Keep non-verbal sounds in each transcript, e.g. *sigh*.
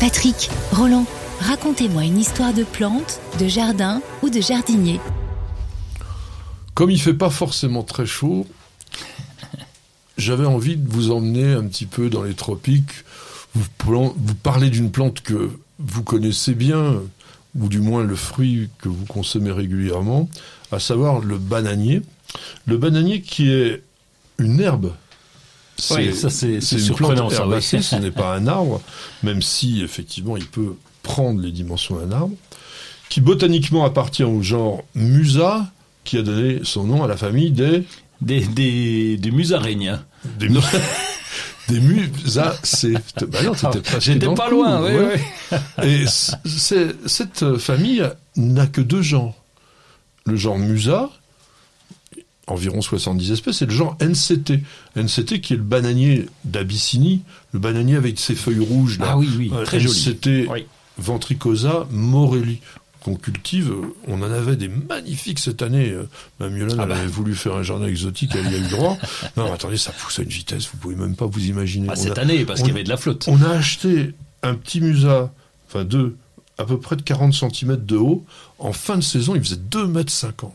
Patrick, Roland, racontez-moi une histoire de plante, de jardin ou de jardinier. Comme il fait pas forcément très chaud, j'avais envie de vous emmener un petit peu dans les tropiques, vous, vous parler d'une plante que vous connaissez bien, ou du moins le fruit que vous consommez régulièrement, à savoir le bananier. Le bananier qui est une herbe. C'est ça c'est une plante herbacée, ce n'est pas un arbre, *laughs* même si effectivement il peut prendre les dimensions d'un arbre, qui botaniquement appartient au genre Musa, qui a donné son nom à la famille des... Des, des, des musaraignes. Des, *laughs* des musacées. Bah J'étais pas loin, oui, oui. *laughs* Et cette famille n'a que deux genres. Le genre Musa, environ 70 espèces, et le genre NCT. NCT qui est le bananier d'Abyssinie, le bananier avec ses feuilles rouges. Là. Ah oui, oui, très joli. NCT ventricosa morelli qu'on cultive. On en avait des magnifiques cette année. Mme Yolande ah bah. avait voulu faire un jardin exotique, elle y a eu droit. *laughs* Non, attendez, ça pousse à une vitesse, vous pouvez même pas vous imaginer. Ah, cette année, parce qu'il y avait de la flotte. On a acheté un petit musa, enfin deux, à peu près de 40 cm de haut. En fin de saison, il faisait 2 mètres 50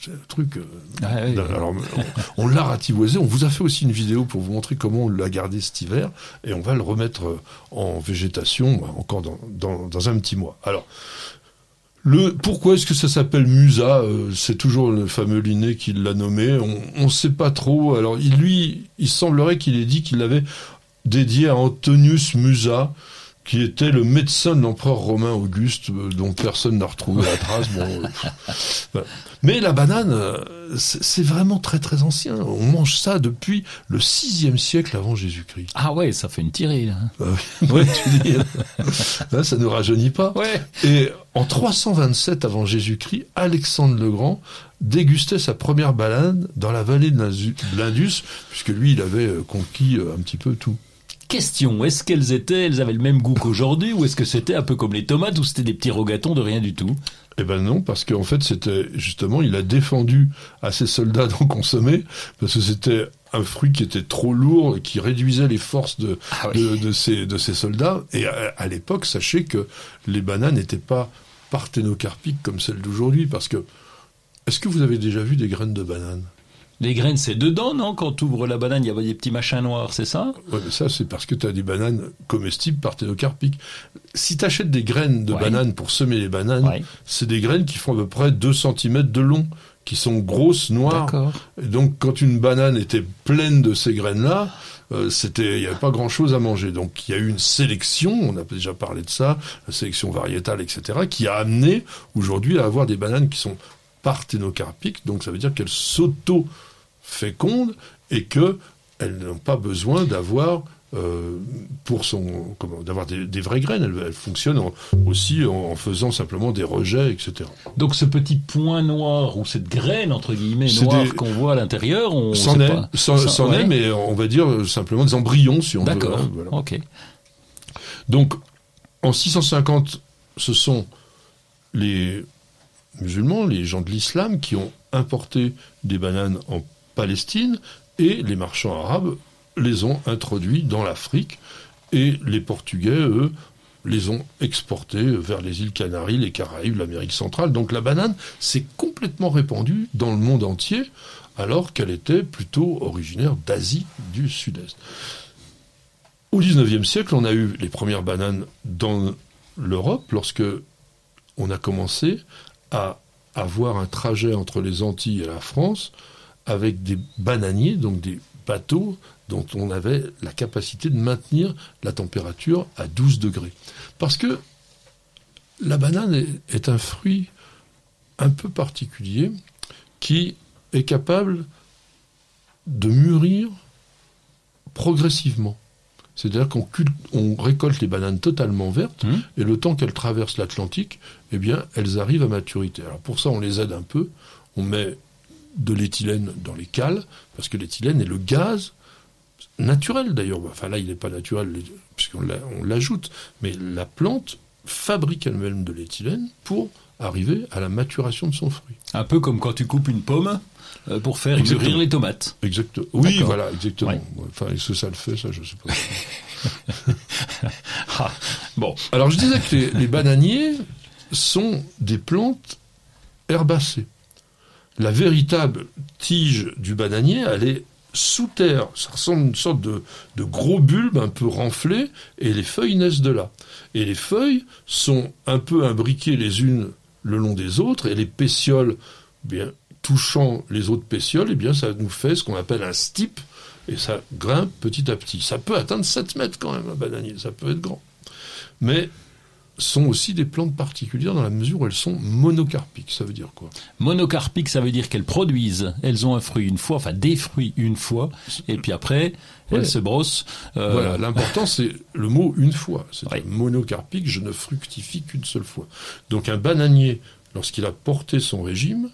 c'est le truc. Euh, ah alors, on, l'a ratiboisé. On vous a fait aussi une vidéo pour vous montrer comment on l'a gardé cet hiver, et on va le remettre euh, en végétation bah, encore dans, dans, un petit mois. Alors. Le, pourquoi est-ce que ça s'appelle Musa euh, C'est toujours le fameux Linné qui l'a nommé. On ne sait pas trop. Alors, il, lui, il semblerait qu'il ait dit qu'il l'avait dédié à Antonius Musa, qui était le médecin de l'empereur romain Auguste, euh, dont personne n'a retrouvé la trace. Euh, *laughs* Mais la banane, euh, c'est vraiment très très ancien. On mange ça depuis le 6 siècle avant Jésus-Christ. Ah ouais, ça fait une tirée. Là. *laughs* Ouais, tu dis. là, ça ne rajeunit pas. Ouais. Et en 327 avant Jésus-Christ, Alexandre le Grand dégustait sa première banane dans la vallée de l'Indus, puisque lui, il avait conquis un petit peu tout. Question, est-ce qu'elles étaient, elles avaient le même goût qu'aujourd'hui, ou est-ce que c'était un peu comme les tomates, ou c'était des petits rogatons de rien du tout? Eh ben non, parce qu'en fait, c'était justement, il a défendu à ses soldats *laughs* d'en consommer, parce que c'était un fruit qui était trop lourd et qui réduisait les forces de, ah de, de, ces, de ces soldats. Et à, l'époque, sachez que les bananes n'étaient pas parthénocarpiques comme celles d'aujourd'hui, parce que, est-ce que vous avez déjà vu des graines de bananes? Les graines, c'est dedans, non Quand tu ouvres la banane, il y a des petits machins noirs, c'est ça Oui, mais ça, c'est parce que tu as des bananes comestibles parthénocarpiques. Si tu achètes des graines de bananes pour semer les bananes, c'est des graines qui font à peu près 2 cm de long, qui sont grosses, noires. Et donc, quand une banane était pleine de ces graines-là, euh, c'était, il n'y avait pas grand-chose à manger. Donc, il y a eu une sélection, on a déjà parlé de ça, la sélection variétale, etc., qui a amené aujourd'hui à avoir des bananes qui sont parthénocarpiques, donc ça veut dire qu'elles s'auto fécondes et que elles n'ont pas besoin d'avoir euh, pour son comment d'avoir des, vraies graines. Elles, fonctionnent aussi en, faisant simplement des rejets, etc. Donc ce petit point noir ou cette graine entre guillemets noire qu'on voit à l'intérieur, on s'en est, s'en est, mais on va dire simplement des embryons si on veut. D'accord. Ok. Donc en 650, ce sont les musulmans, les gens de l'islam, qui ont importé des bananes en Palestine et les marchands arabes les ont introduits dans l'Afrique et les Portugais, eux, les ont exportés vers les îles Canaries, les Caraïbes, l'Amérique centrale. Donc la banane s'est complètement répandue dans le monde entier alors qu'elle était plutôt originaire d'Asie du Sud-Est. Au XIXe siècle, on a eu les premières bananes dans l'Europe lorsque on a commencé à avoir un trajet entre les Antilles et la France avec des bananiers, donc des bateaux dont on avait la capacité de maintenir la température à 12 degrés. Parce que la banane est, un fruit un peu particulier qui est capable de mûrir progressivement. C'est-à-dire qu'on on récolte les bananes totalement vertes, mmh. et le temps qu'elles traversent l'Atlantique, eh bien, elles arrivent à maturité. Alors pour ça, on les aide un peu. On met de l'éthylène dans les cales, parce que l'éthylène est le gaz naturel d'ailleurs. Enfin là, il n'est pas naturel puisqu'on l'ajoute, mais la plante fabrique elle-même de l'éthylène pour arriver à la maturation de son fruit. Un peu comme quand tu coupes une pomme pour faire mûrir les tomates. Exactement. Oui, voilà, exactement. Enfin, est-ce que ça le fait, ça, je ne sais pas. *laughs* Ah, Bon, Alors je disais que les, les bananiers sont des plantes herbacées. La véritable tige du bananier, elle est sous terre. Ça ressemble à une sorte de, de gros bulbe un peu renflé, et les feuilles naissent de là. Et les feuilles sont un peu imbriquées les unes le long des autres, et les pétioles, bien touchant les autres pétioles, eh bien ça nous fait ce qu'on appelle un stipe, et ça grimpe petit à petit. Ça peut atteindre 7 mètres quand même, un bananier, ça peut être grand. Mais sont aussi des plantes particulières dans la mesure où elles sont monocarpiques. Ça veut dire quoi? Monocarpique, ça veut dire qu'elles produisent. Elles ont un fruit une fois, enfin des fruits une fois, et puis après, Ouais. elles se brossent. euh, Voilà, l'important c'est le mot une fois. C'est monocarpique, je ne fructifie qu'une seule fois. Donc un bananier, lorsqu'il a porté son régime,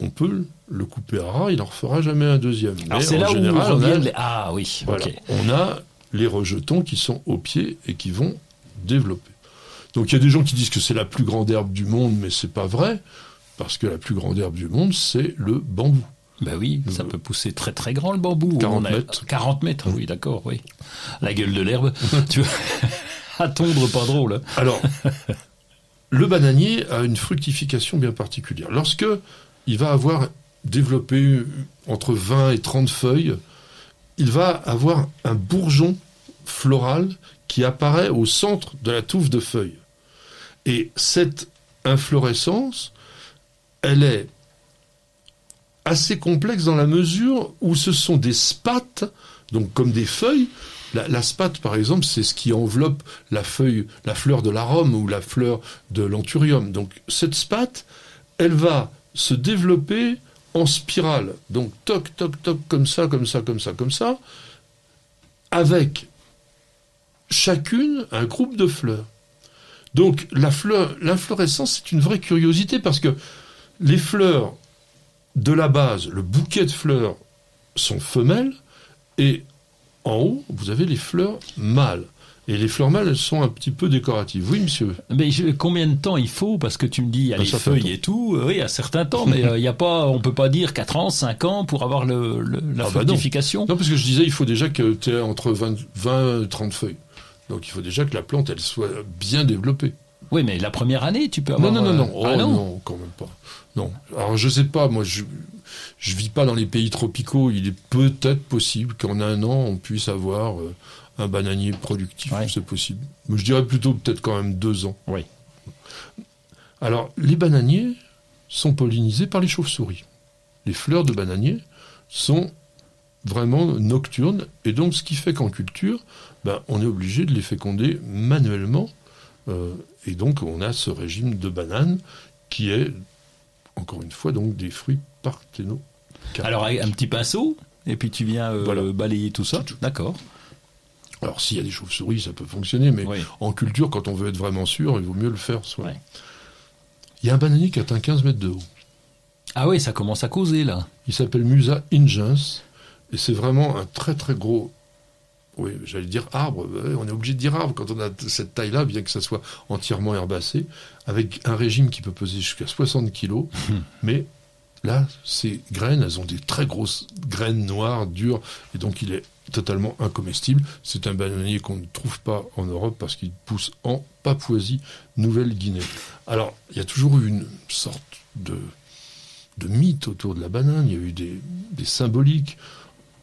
on peut le couper à ras, il n'en refera jamais un deuxième. Alors c'est là où on a, les... Ah oui, voilà, on a les rejetons qui sont au pied et qui vont développer. Donc il y a des gens qui disent que c'est la plus grande herbe du monde, mais c'est pas vrai, parce que la plus grande herbe du monde, c'est le bambou. Ben oui, ça Euh, peut pousser très très grand le bambou. 40 On a- mètres. 40 mètres, oui, d'accord, oui. La gueule de l'herbe, *laughs* tu vois. *laughs* à tondre, pas drôle. hein. Alors, le bananier a une fructification bien particulière. Lorsque il va avoir développé entre 20 et 30 feuilles, il va avoir un bourgeon floral qui apparaît au centre de la touffe de feuilles. Et cette inflorescence, elle est assez complexe dans la mesure où ce sont des spates, donc comme des feuilles. La, la spate, par exemple, c'est ce qui enveloppe la feuille, la fleur de l'arôme ou la fleur de l'anthurium. Donc cette spate, elle va se développer en spirale. Donc toc, toc, toc, comme ça, comme ça, comme ça, comme ça, avec chacune un groupe de fleurs. Donc la fleur, l'inflorescence, c'est une vraie curiosité parce que les fleurs de la base, le bouquet de fleurs sont femelles et en haut, vous avez les fleurs mâles. Et les fleurs mâles, elles sont un petit peu décoratives. Oui, monsieur. Mais je- combien de temps il faut? Parce que tu me dis, il y a les feuilles temps. et tout. euh, Oui, à certains temps, mais euh, il y a pas, on peut pas dire 4 ans, 5 ans pour avoir le, le- la Ah bah non. fructification. Non, parce que je disais, il faut déjà que tu aies entre 20, 20 et 30 feuilles. Donc il faut déjà que la plante, elle soit bien développée. Oui, mais la première année, tu peux Non, avoir. non, non, euh, non. Oh, ah non. non, quand même pas. Non. Alors je sais pas, moi je je vis pas dans les pays tropicaux. Il est peut-être possible qu'en un an on puisse avoir euh, un bananier productif. Ouais. C'est possible. Mais je dirais plutôt peut-être quand même deux ans. Oui. Alors les bananiers sont pollinisés par les chauves-souris. Les fleurs de bananier sont vraiment nocturnes et donc ce qui fait qu'en culture, ben, on est obligé de les féconder manuellement euh, et donc on a ce régime de bananes qui est encore une fois donc des fruits parthéno. Alors un petit pinceau, et puis tu viens euh, Voilà. balayer tout ça. D'accord. Alors s'il y a des chauves-souris, ça peut fonctionner, mais Oui. en culture, quand on veut être vraiment sûr, il vaut mieux le faire soi. Ouais. Il y a un bananier qui atteint 15 mètres de haut. Ah oui, ça commence à causer là. Il s'appelle Musa ingens et c'est vraiment un très très gros, oui, j'allais dire arbre. On est obligé de dire arbre quand on a cette taille-là, bien que ça soit entièrement herbacé, avec un régime qui peut peser jusqu'à 60 kilos. *laughs* mais là, ces graines, elles ont des très grosses graines noires, dures, et donc il est totalement incomestible. C'est un bananier qu'on ne trouve pas en Europe parce qu'il pousse en Papouasie, Nouvelle-Guinée. Alors, il y a toujours eu une sorte de de mythes autour de la banane, il y a eu des, des symboliques.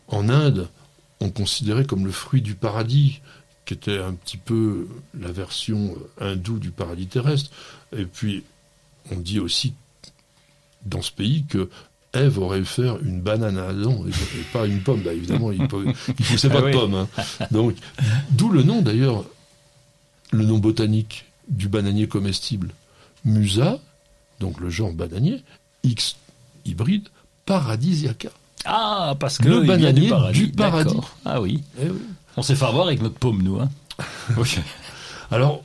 En Inde, on considérait comme le fruit du paradis, qui était un petit peu la version hindoue du paradis terrestre. Et puis, on dit aussi dans ce pays que Ève aurait fait une banane à Adam et pas une pomme. Bah, évidemment, il ne *laughs* poussait pas Ah de pomme. hein. Donc, d'où le nom d'ailleurs, le nom botanique du bananier comestible. Musa, donc le genre bananier, X hybride, paradisiaca. Ah, parce que Le bananier du paradis. du paradis. D'accord. Ah oui. Eh oui. On s'est fait avoir avec notre pomme, nous. Hein. *laughs* Alors,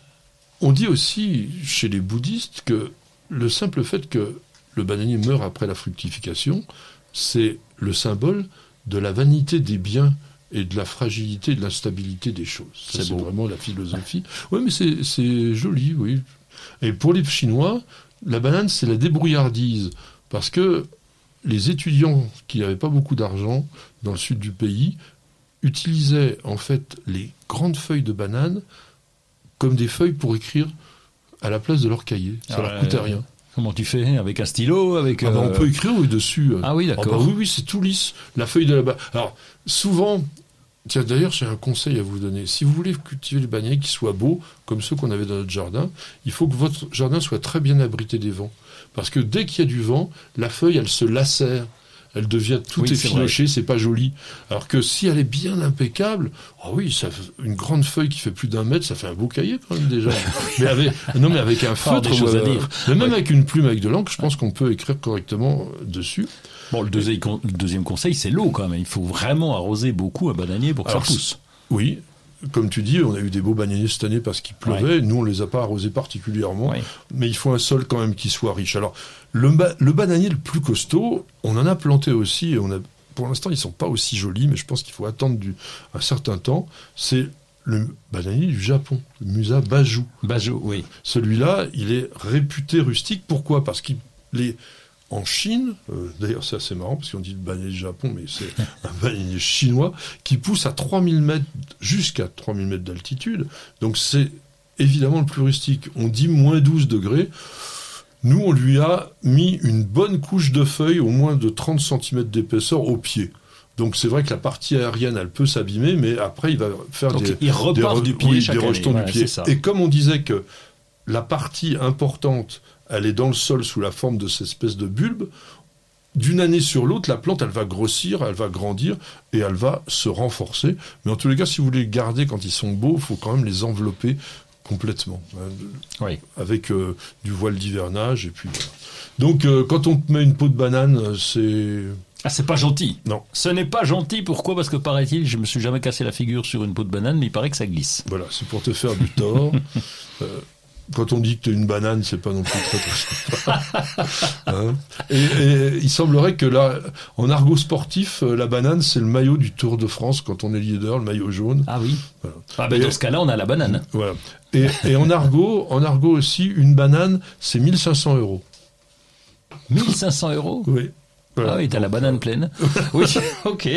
on dit aussi chez les bouddhistes que le simple fait que le bananier meurt après la fructification, c'est le symbole de la vanité des biens et de la fragilité et de l'instabilité des choses. C'est vraiment la philosophie. Oui, mais c'est- joli, oui. Et pour les Chinois, la banane, c'est la débrouillardise. Parce que les étudiants qui n'avaient pas beaucoup d'argent dans le sud du pays utilisaient en fait les grandes feuilles de banane comme des feuilles pour écrire à la place de leur cahier. Ça leur coûtait euh, rien. Comment tu fais Avec un stylo avec, Ah bah, on euh, peut écrire oui, dessus. euh. Ah oui, Ah d'accord. bah oui, oui, c'est tout lisse. La feuille de la Alors, souvent, tiens, d'ailleurs, j'ai un conseil à vous donner. Si vous voulez cultiver les bananiers qui soient beaux, comme ceux qu'on avait dans notre jardin, il faut que votre jardin soit très bien abrité des vents. Parce que dès qu'il y a du vent, la feuille, elle se lacère. Elle devient tout Oui, effilochée, c'est pas joli. Alors que si elle est bien impeccable, ah oui, ça, fait- une grande feuille qui fait plus d'un mètre, ça fait un beau cahier quand même déjà. *laughs* mais avec, non, mais avec un feutre, à dire. mais même Ouais. avec une plume avec de l'encre, je pense qu'on peut écrire correctement dessus. Bon, le deuxième, con- le deuxième conseil, c'est l'eau quand même. Il faut vraiment arroser beaucoup un bananier pour que Alors, ça pousse. Oui, comme tu dis, on a eu des beaux bananiers cette année parce qu'il pleuvait. Nous, on les a pas arrosés particulièrement. Ouais. Mais il faut un sol quand même qui soit riche. Alors, le, ba- le bananier le plus costaud, on en a planté aussi. Et on a, pour l'instant, ils sont pas aussi jolis, mais je pense qu'il faut attendre du, un certain temps. C'est le bananier du Japon, le Musa Baju. Bajo, oui. Celui-là, il est réputé rustique. Pourquoi? Parce qu'il est en Chine. euh, D'ailleurs, c'est assez marrant parce qu'on dit le bananier du Japon, mais c'est *laughs* un bananier chinois qui pousse à 3000 mètres, jusqu'à 3000 mètres d'altitude. Donc, c'est évidemment le plus rustique. On dit moins 12 degrés. Nous, on lui a mis une bonne couche de feuilles, au moins de 30 cm d'épaisseur, au pied. Donc c'est vrai que la partie aérienne, elle peut s'abîmer, mais après, il va faire Donc, des, il repart des re- du pied oui, chaque des rejetons Voilà, du pied. Et comme on disait que la partie importante, elle est dans le sol sous la forme de cette espèce de bulbe, d'une année sur l'autre, la plante, elle va grossir, elle va grandir et elle va se renforcer. Mais en tous les cas, si vous voulez les garder quand ils sont beaux, il faut quand même les envelopper complètement, hein, Oui. avec euh, du voile d'hivernage et puis voilà. Donc, euh, quand on te met une peau de banane, euh, c'est Ah, c'est pas gentil. non, Ce n'est pas gentil. Pourquoi? Parce que paraît-il, je me suis jamais cassé la figure sur une peau de banane, mais il paraît que ça glisse. voilà, c'est pour te faire du tort. Euh, *laughs* quand on dit que tu es une banane, c'est pas non plus très très sympa. *laughs* Hein et, et il semblerait que là, en argot sportif, euh, la banane, c'est le maillot du Tour de France quand on est leader, le maillot jaune. Ah oui. Voilà. Ah ben dans ce cas-là, on a la banane. Voilà. Et, et en argot, en argot aussi, une banane, c'est 1500 euros. 1500 euros? Oui. Voilà. Ah oui, t'as la banane pleine. *laughs* Oui, ok.